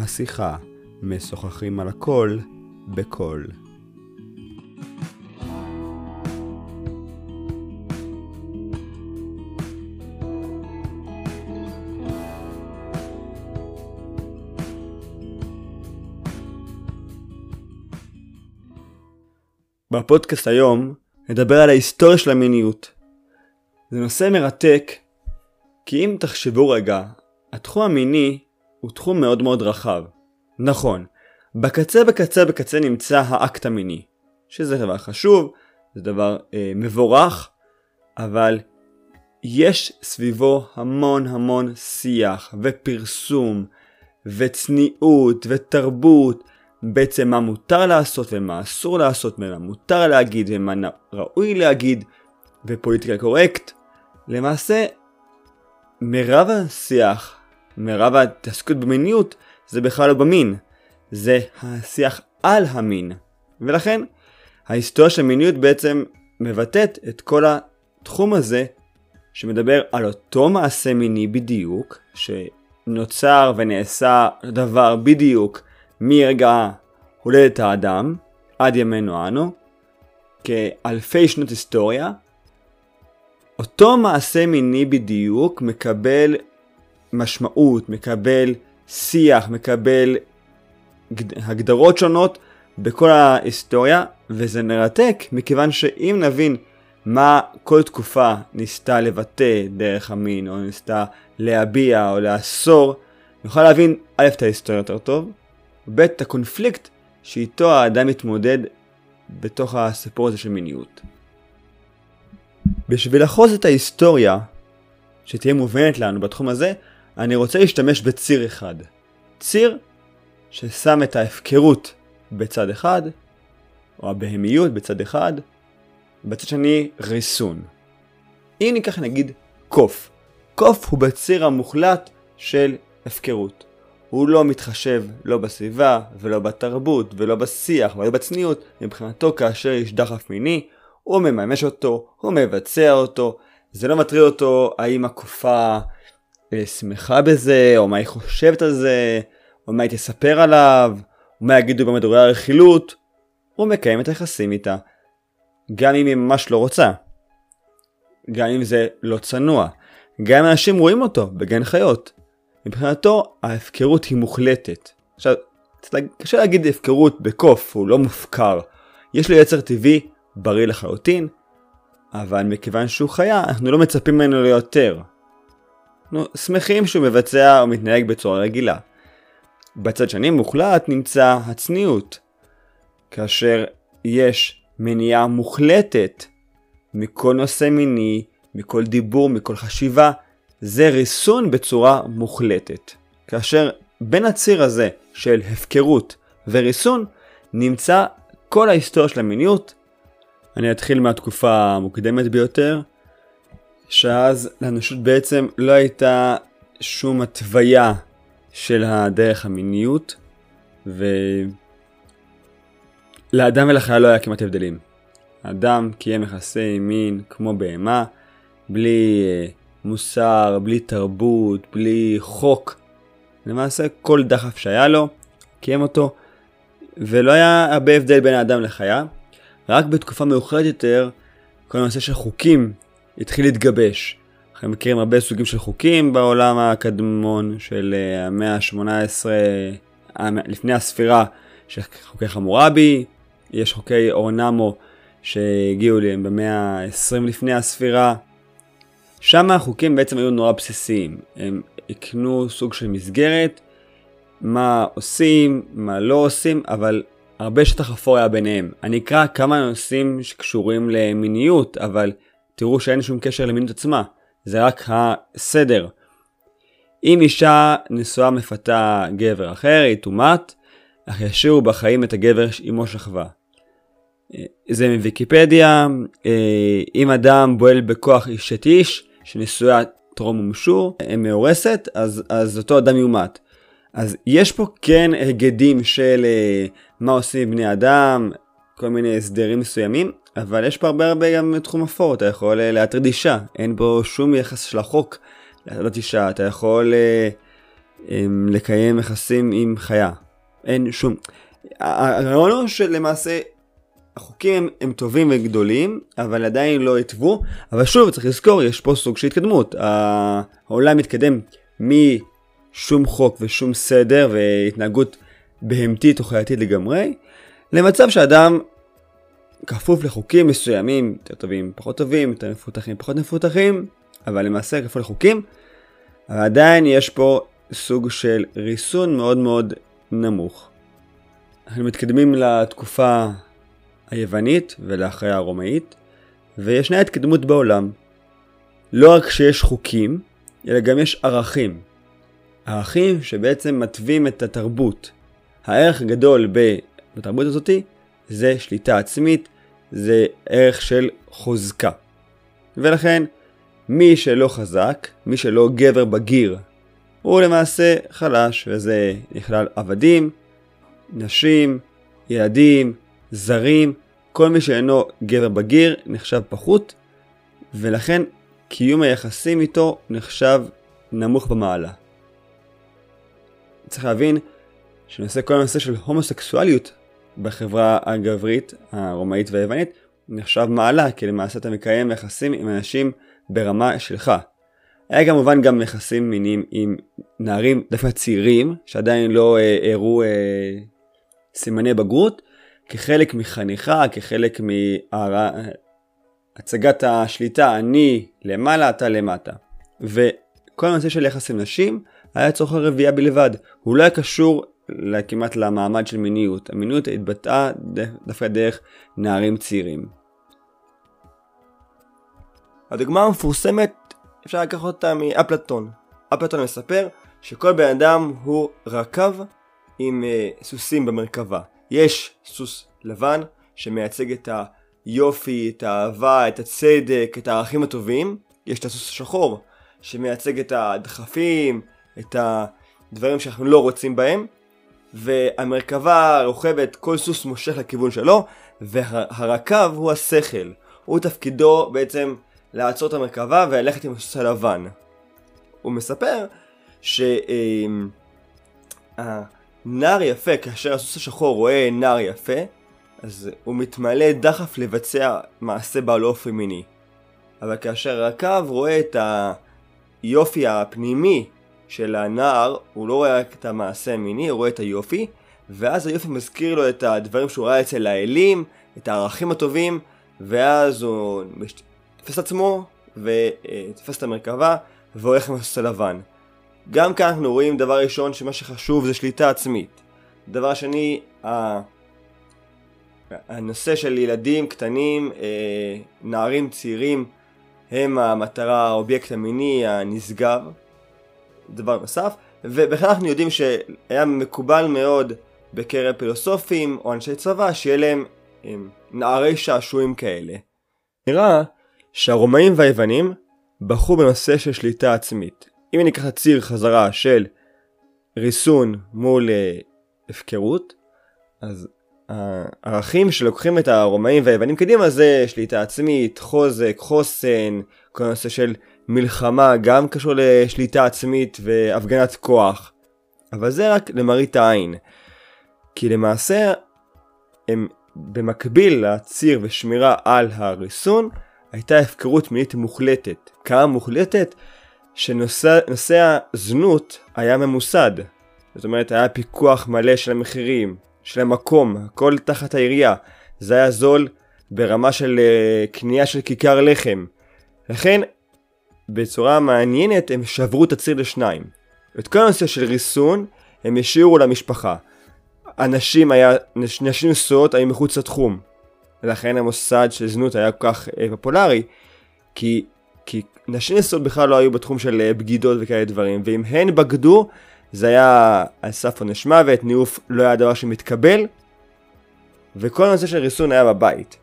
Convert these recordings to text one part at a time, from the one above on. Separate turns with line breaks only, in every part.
השיחה, משוחחים על הכל, בקול. בפודקאסט היום נדבר על ההיסטוריה של המיניות. זה נושא מרתק, כי אם תחשבו רגע, התחום המיני הוא תחום מאוד מאוד רחב. נכון, בקצה בקצה בקצה נמצא האקט המיני, שזה דבר חשוב, זה דבר אה, מבורך, אבל יש סביבו המון המון שיח ופרסום וצניעות ותרבות בעצם מה מותר לעשות ומה אסור לעשות, ומה מותר להגיד ומה ראוי להגיד, ופוליטיקה קורקט. למעשה, מרב השיח, מרב ההתעסקות במיניות, זה בכלל לא במין, זה השיח על המין. ולכן, ההיסטוריה של מיניות בעצם מבטאת את כל התחום הזה, שמדבר על אותו מעשה מיני בדיוק, שנוצר ונעשה דבר בדיוק מרגע הולדת האדם עד ימינו אנו, כאלפי שנות היסטוריה, אותו מעשה מיני בדיוק מקבל משמעות, מקבל שיח, מקבל הגדרות שונות בכל ההיסטוריה, וזה מרתק מכיוון שאם נבין מה כל תקופה ניסתה לבטא דרך המין, או ניסתה להביע או לאסור, נוכל להבין א' את ההיסטוריה יותר טוב, ב' את הקונפליקט שאיתו האדם מתמודד בתוך הסיפור הזה של מיניות. בשביל לחוז את ההיסטוריה שתהיה מובנת לנו בתחום הזה, אני רוצה להשתמש בציר אחד. ציר ששם את ההפקרות בצד אחד, או הבהמיות בצד אחד, בצד שני ריסון. אם ניקח נגיד קוף, קוף הוא בציר המוחלט של הפקרות. הוא לא מתחשב לא בסביבה, ולא בתרבות, ולא בשיח, ולא בצניעות, מבחינתו כאשר יש דחף מיני, הוא מממש אותו, הוא מבצע אותו, זה לא מטריד אותו האם הקופה שמחה בזה, או מה היא חושבת על זה, או מה היא תספר עליו, או מה יגידו במדורי הרכילות, הוא מקיים את היחסים איתה. גם אם היא ממש לא רוצה. גם אם זה לא צנוע. גם אם אנשים רואים אותו בגן חיות. מבחינתו ההפקרות היא מוחלטת. עכשיו, קשה להגיד הפקרות בקוף, הוא לא מופקר. יש לו יצר טבעי בריא לחלוטין, אבל מכיוון שהוא חיה, אנחנו לא מצפים ממנו ליותר. אנחנו שמחים שהוא מבצע או מתנהג בצורה רגילה. בצד שני מוחלט נמצא הצניעות, כאשר יש מניעה מוחלטת מכל נושא מיני, מכל דיבור, מכל חשיבה, זה ריסון בצורה מוחלטת. כאשר בין הציר הזה של הפקרות וריסון נמצא כל ההיסטוריה של המיניות. אני אתחיל מהתקופה המוקדמת ביותר, שאז לאנושות בעצם לא הייתה שום התוויה של הדרך המיניות, ולאדם ולחיה לא היה כמעט הבדלים. האדם קיים יחסי מין כמו בהמה, בלי uh, מוסר, בלי תרבות, בלי חוק. למעשה כל דחף שהיה לו, קיים אותו, ולא היה הרבה הבדל בין האדם לחיה. רק בתקופה מאוחרת יותר, כל הנושא של חוקים התחיל להתגבש. אנחנו מכירים הרבה סוגים של חוקים בעולם הקדמון של אה, המאה ה-18 לפני הספירה, של חוקי חמורבי, יש חוקי אורנמו שהגיעו במאה ה-20 לפני הספירה, שם החוקים בעצם היו נורא בסיסיים. הם הקנו סוג של מסגרת, מה עושים, מה לא עושים, אבל הרבה שטח אפור היה ביניהם. אני אקרא כמה נושאים שקשורים למיניות, אבל תראו שאין שום קשר למיניות עצמה. זה רק הסדר. אם אישה נשואה מפתה גבר אחר, היא טומאת, אך ישאירו בחיים את הגבר עמו שכבה. זה מוויקיפדיה, אה, אם אדם בועל בכוח אשת איש, שנישואיה טרום מומשו, מאורסת, אז, אז אותו אדם יומת. אז יש פה כן היגדים של uh, מה עושים בני אדם, כל מיני הסדרים מסוימים, אבל יש פה הרבה הרבה גם תחום אפור, אתה יכול uh, להטריד אישה, אין פה שום יחס של החוק להטריד אישה, אתה יכול uh, לקיים יחסים עם חיה. אין שום... הרעיון הוא שלמעשה החוקים הם, הם טובים וגדולים, אבל עדיין לא התוו. אבל שוב, צריך לזכור, יש פה סוג של התקדמות. העולם מתקדם משום חוק ושום סדר והתנהגות בהמתית או חייתית לגמרי, למצב שאדם כפוף לחוקים מסוימים, יותר טובים, פחות טובים, יותר מפותחים, פחות מפותחים, אבל למעשה כפוף לחוקים, אבל עדיין יש פה סוג של ריסון מאוד מאוד נמוך. אנחנו מתקדמים לתקופה היוונית ולאחריה הרומאית, וישנה התקדמות בעולם. לא רק שיש חוקים, אלא גם יש ערכים. ערכים שבעצם מתווים את התרבות. הערך הגדול בתרבות הזאתי זה שליטה עצמית, זה ערך של חוזקה. ולכן, מי שלא חזק, מי שלא גבר בגיר, הוא למעשה חלש, וזה נכלל עבדים, נשים, ילדים, זרים, כל מי שאינו גבר בגיר נחשב פחות, ולכן קיום היחסים איתו נחשב נמוך במעלה. צריך להבין שנושא כל הנושא של הומוסקסואליות בחברה הגברית, הרומאית והיוונית, נחשב מעלה, כי למעשה אתה מקיים יחסים עם אנשים ברמה שלך. היה כמובן גם יחסים מיניים עם נערים דווקא צעירים, שעדיין לא אה, הראו אה, סימני בגרות, כחלק מחניכה, כחלק מהצגת השליטה, אני למעלה, אתה למטה. וכל הנושא של יחס עם נשים היה צורך הרבייה בלבד. הוא לא היה קשור כמעט למעמד של מיניות. המיניות התבטאה דווקא דרך נערים צעירים.
הדוגמה המפורסמת, אפשר לקחת אותה מאפלטון. אפלטון מספר שכל בן אדם הוא רכב עם uh, סוסים במרכבה. יש סוס לבן שמייצג את היופי, את האהבה, את הצדק, את הערכים הטובים. יש את הסוס השחור שמייצג את הדחפים, את הדברים שאנחנו לא רוצים בהם. והמרכבה רוכבת, כל סוס מושך לכיוון שלו, והרכב הוא השכל. הוא תפקידו בעצם לעצור את המרכבה וללכת עם הסוס הלבן. הוא מספר ש... אה, נער יפה, כאשר הסוס השחור רואה נער יפה, אז הוא מתמלא דחף לבצע מעשה בעל אופי מיני. אבל כאשר הקו רואה את היופי הפנימי של הנער, הוא לא רואה רק את המעשה המיני, הוא רואה את היופי, ואז היופי מזכיר לו את הדברים שהוא ראה אצל האלים, את הערכים הטובים, ואז הוא תופס עצמו, ותופס את המרכבה, והולך עם הסוס הלבן. גם כאן אנחנו רואים דבר ראשון שמה שחשוב זה שליטה עצמית. דבר שני, הנושא של ילדים קטנים, אה, נערים צעירים, הם המטרה, האובייקט המיני הנשגב. דבר נוסף, ובכלל אנחנו יודעים שהיה מקובל מאוד בקרב פילוסופים או אנשי צבא שיהיה להם הם, נערי שעשועים כאלה. נראה שהרומאים והיוונים בחרו בנושא של שליטה עצמית. אם ניקח את ציר חזרה של ריסון מול uh, הפקרות, אז הערכים שלוקחים את הרומאים והיוונים קדימה זה שליטה עצמית, חוזק, חוסן, כל הנושא של מלחמה גם קשור לשליטה עצמית והפגנת כוח. אבל זה רק למראית העין. כי למעשה הם במקביל לציר ושמירה על הריסון הייתה הפקרות מינית מוחלטת. כמה מוחלטת? שנושא הזנות היה ממוסד. זאת אומרת, היה פיקוח מלא של המחירים, של המקום, הכל תחת העירייה. זה היה זול ברמה של uh, קנייה של כיכר לחם. לכן, בצורה מעניינת, הם שברו את הציר לשניים. את כל הנושא של ריסון, הם השאירו למשפחה. הנשים היה, נשים נשואות היו מחוץ לתחום. ולכן המוסד של זנות היה כל כך uh, פופולרי, כי כי נשים נשואות בכלל לא היו בתחום של אה, בגידות וכאלה דברים, ואם הן בגדו, זה היה על סף עונש מוות, ניאוף לא היה דבר שמתקבל, וכל הנושא של ריסון היה בבית.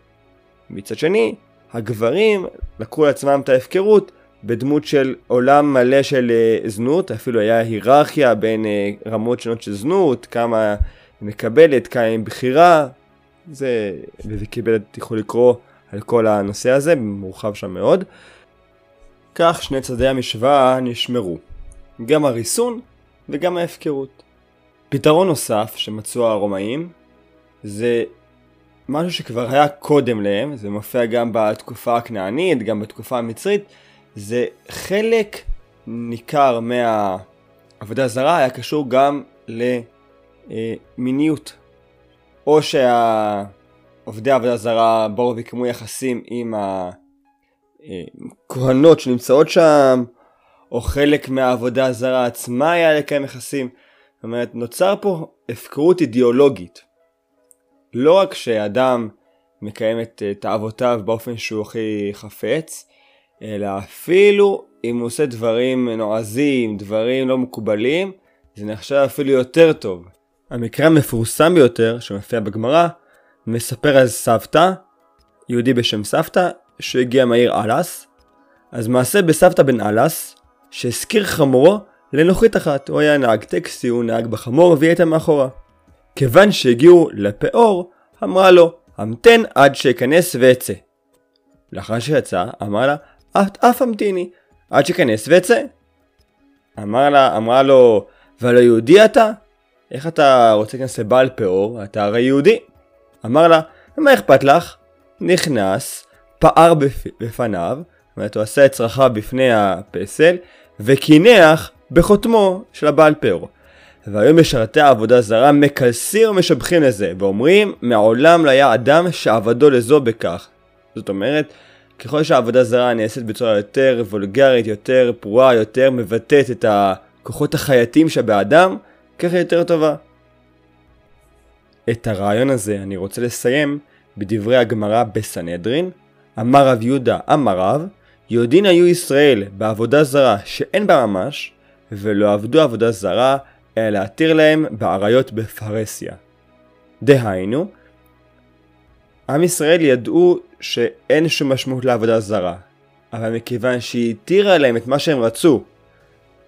מצד שני, הגברים לקחו לעצמם את ההפקרות בדמות של עולם מלא של uh, זנות, אפילו היה היררכיה בין uh, רמות שונות של זנות, כמה מקבלת, כמה עם בחירה, זה בוויקיבלד תוכלו לקרוא על כל הנושא הזה, מורחב שם מאוד. כך שני צדי המשוואה נשמרו. גם הריסון וגם ההפקרות. פתרון נוסף שמצאו הרומאים זה משהו שכבר היה קודם להם, זה מופיע גם בתקופה הכנענית, גם בתקופה המצרית, זה חלק ניכר מהעבודה הזרה היה קשור גם למיניות. או שהעובדי העבודה זרה באו ויקמו יחסים עם הכהנות שנמצאות שם, או חלק מהעבודה הזרה עצמה היה לקיים יחסים. זאת אומרת, נוצר פה הפקרות אידיאולוגית. לא רק שאדם מקיים את תאוותיו באופן שהוא הכי חפץ, אלא אפילו אם הוא עושה דברים נועזים, דברים לא מקובלים, זה נחשב אפילו יותר טוב. המקרה המפורסם ביותר שמופיע בגמרא מספר על סבתא, יהודי בשם סבתא, שהגיע מהעיר אלאס. אז מעשה בסבתא בן אלאס, שהזכיר חמורו לנוחית אחת. הוא היה נהג טקסי, הוא נהג בחמור והיא הייתה מאחורה. כיוון שהגיעו לפאור, אמרה לו, המתן עד שיכנס ואצא. לאחר שיצא, אמר לה, את אף המתיני, עד שיכנס ואצא. אמר לה, אמרה לו, ולא יהודי אתה? איך אתה רוצה להיכנס לבעל פאור? אתה הרי יהודי. אמר לה, מה אכפת לך? נכנס, פער בפניו, זאת אומרת הוא עשה את צרכיו בפני הפסל, וקינח בחותמו של הבעל פאור. והיום משרתי העבודה זרה מקלסים ומשבחים לזה, ואומרים, מעולם לא היה אדם שעבדו לזו בכך. זאת אומרת, ככל שהעבודה זרה נעשית בצורה יותר וולגרית, יותר פרועה, יותר מבטאת את הכוחות החייתיים שבאדם, ככה יותר טובה. את הרעיון הזה אני רוצה לסיים בדברי הגמרא בסנהדרין, אמר רב יהודה אמר רב, יהודין היו ישראל בעבודה זרה שאין בה ממש, ולא עבדו עבודה זרה, אלא להתיר להם באריות בפרהסיה. דהיינו, עם ישראל ידעו שאין שום משמעות לעבודה זרה, אבל מכיוון שהיא התירה להם את מה שהם רצו,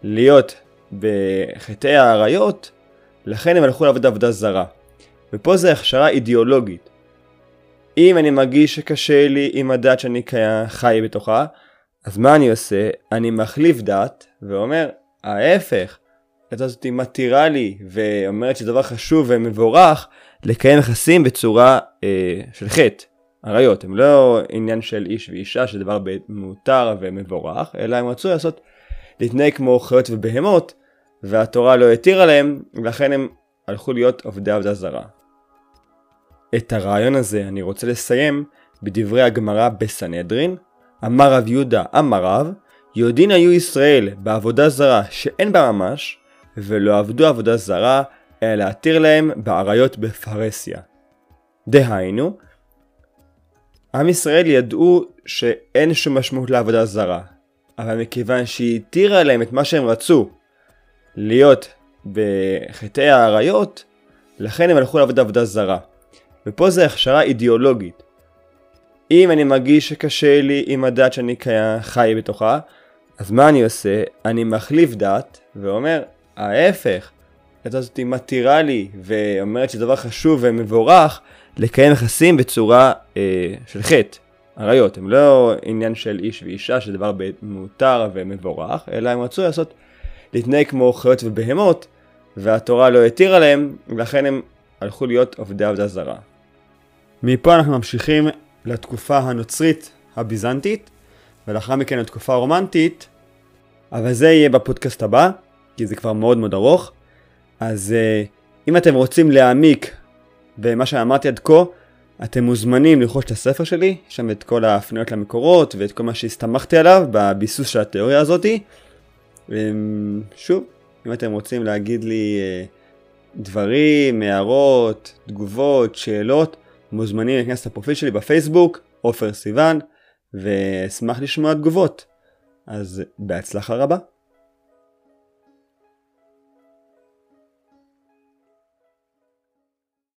להיות בחטאי האריות, לכן הם הלכו לעבוד עבודה זרה. ופה זה הכשרה אידיאולוגית. אם אני מרגיש שקשה לי עם הדת שאני חי בתוכה, אז מה אני עושה? אני מחליף דת ואומר, ההפך, הדת הזאת מתירה לי ואומרת שזה דבר חשוב ומבורך לקיים יחסים בצורה אה, של חטא. עריות הם לא עניין של איש ואישה שזה דבר מותר ומבורך, אלא הם רצו לעשות, להתנהג כמו חיות ובהמות, והתורה לא התירה להם, ולכן הם הלכו להיות עובדי עבודה זרה. את הרעיון הזה אני רוצה לסיים בדברי הגמרא בסנהדרין, אמר רב יהודה אמר רב, יהודין היו ישראל בעבודה זרה שאין בה ממש, ולא עבדו עבודה זרה, אלא להתיר להם באריות בפרהסיה. דהיינו, עם ישראל ידעו שאין שום משמעות לעבודה זרה, אבל מכיוון שהיא התירה להם את מה שהם רצו, להיות בחטאי האריות, לכן הם הלכו לעבוד עבודה זרה. ופה זה הכשרה אידיאולוגית. אם אני מרגיש שקשה לי עם הדת שאני חי בתוכה, אז מה אני עושה? אני מחליף דת ואומר, ההפך, הדת הזאת מתירה לי ואומרת שזה דבר חשוב ומבורך לקיים יחסים בצורה אה, של חטא. עריות הם לא עניין של איש ואישה שזה דבר מותר ומבורך, אלא הם רצו לעשות להתנהג כמו חיות ובהמות, והתורה לא התירה להם, ולכן הם הלכו להיות עובדי עבודה זרה. מפה אנחנו ממשיכים לתקופה הנוצרית הביזנטית, ולאחר מכן לתקופה הרומנטית, אבל זה יהיה בפודקאסט הבא, כי זה כבר מאוד מאוד ארוך. אז uh, אם אתם רוצים להעמיק במה שאמרתי עד כה, אתם מוזמנים לרכוש את הספר שלי, יש שם את כל ההפניות למקורות ואת כל מה שהסתמכתי עליו בביסוס של התיאוריה הזאתי. שוב, אם אתם רוצים להגיד לי אה, דברים, הערות, תגובות, שאלות, מוזמנים להיכנס לפרופיל שלי בפייסבוק, עופר סיוון, ואשמח לשמוע תגובות. אז בהצלחה רבה.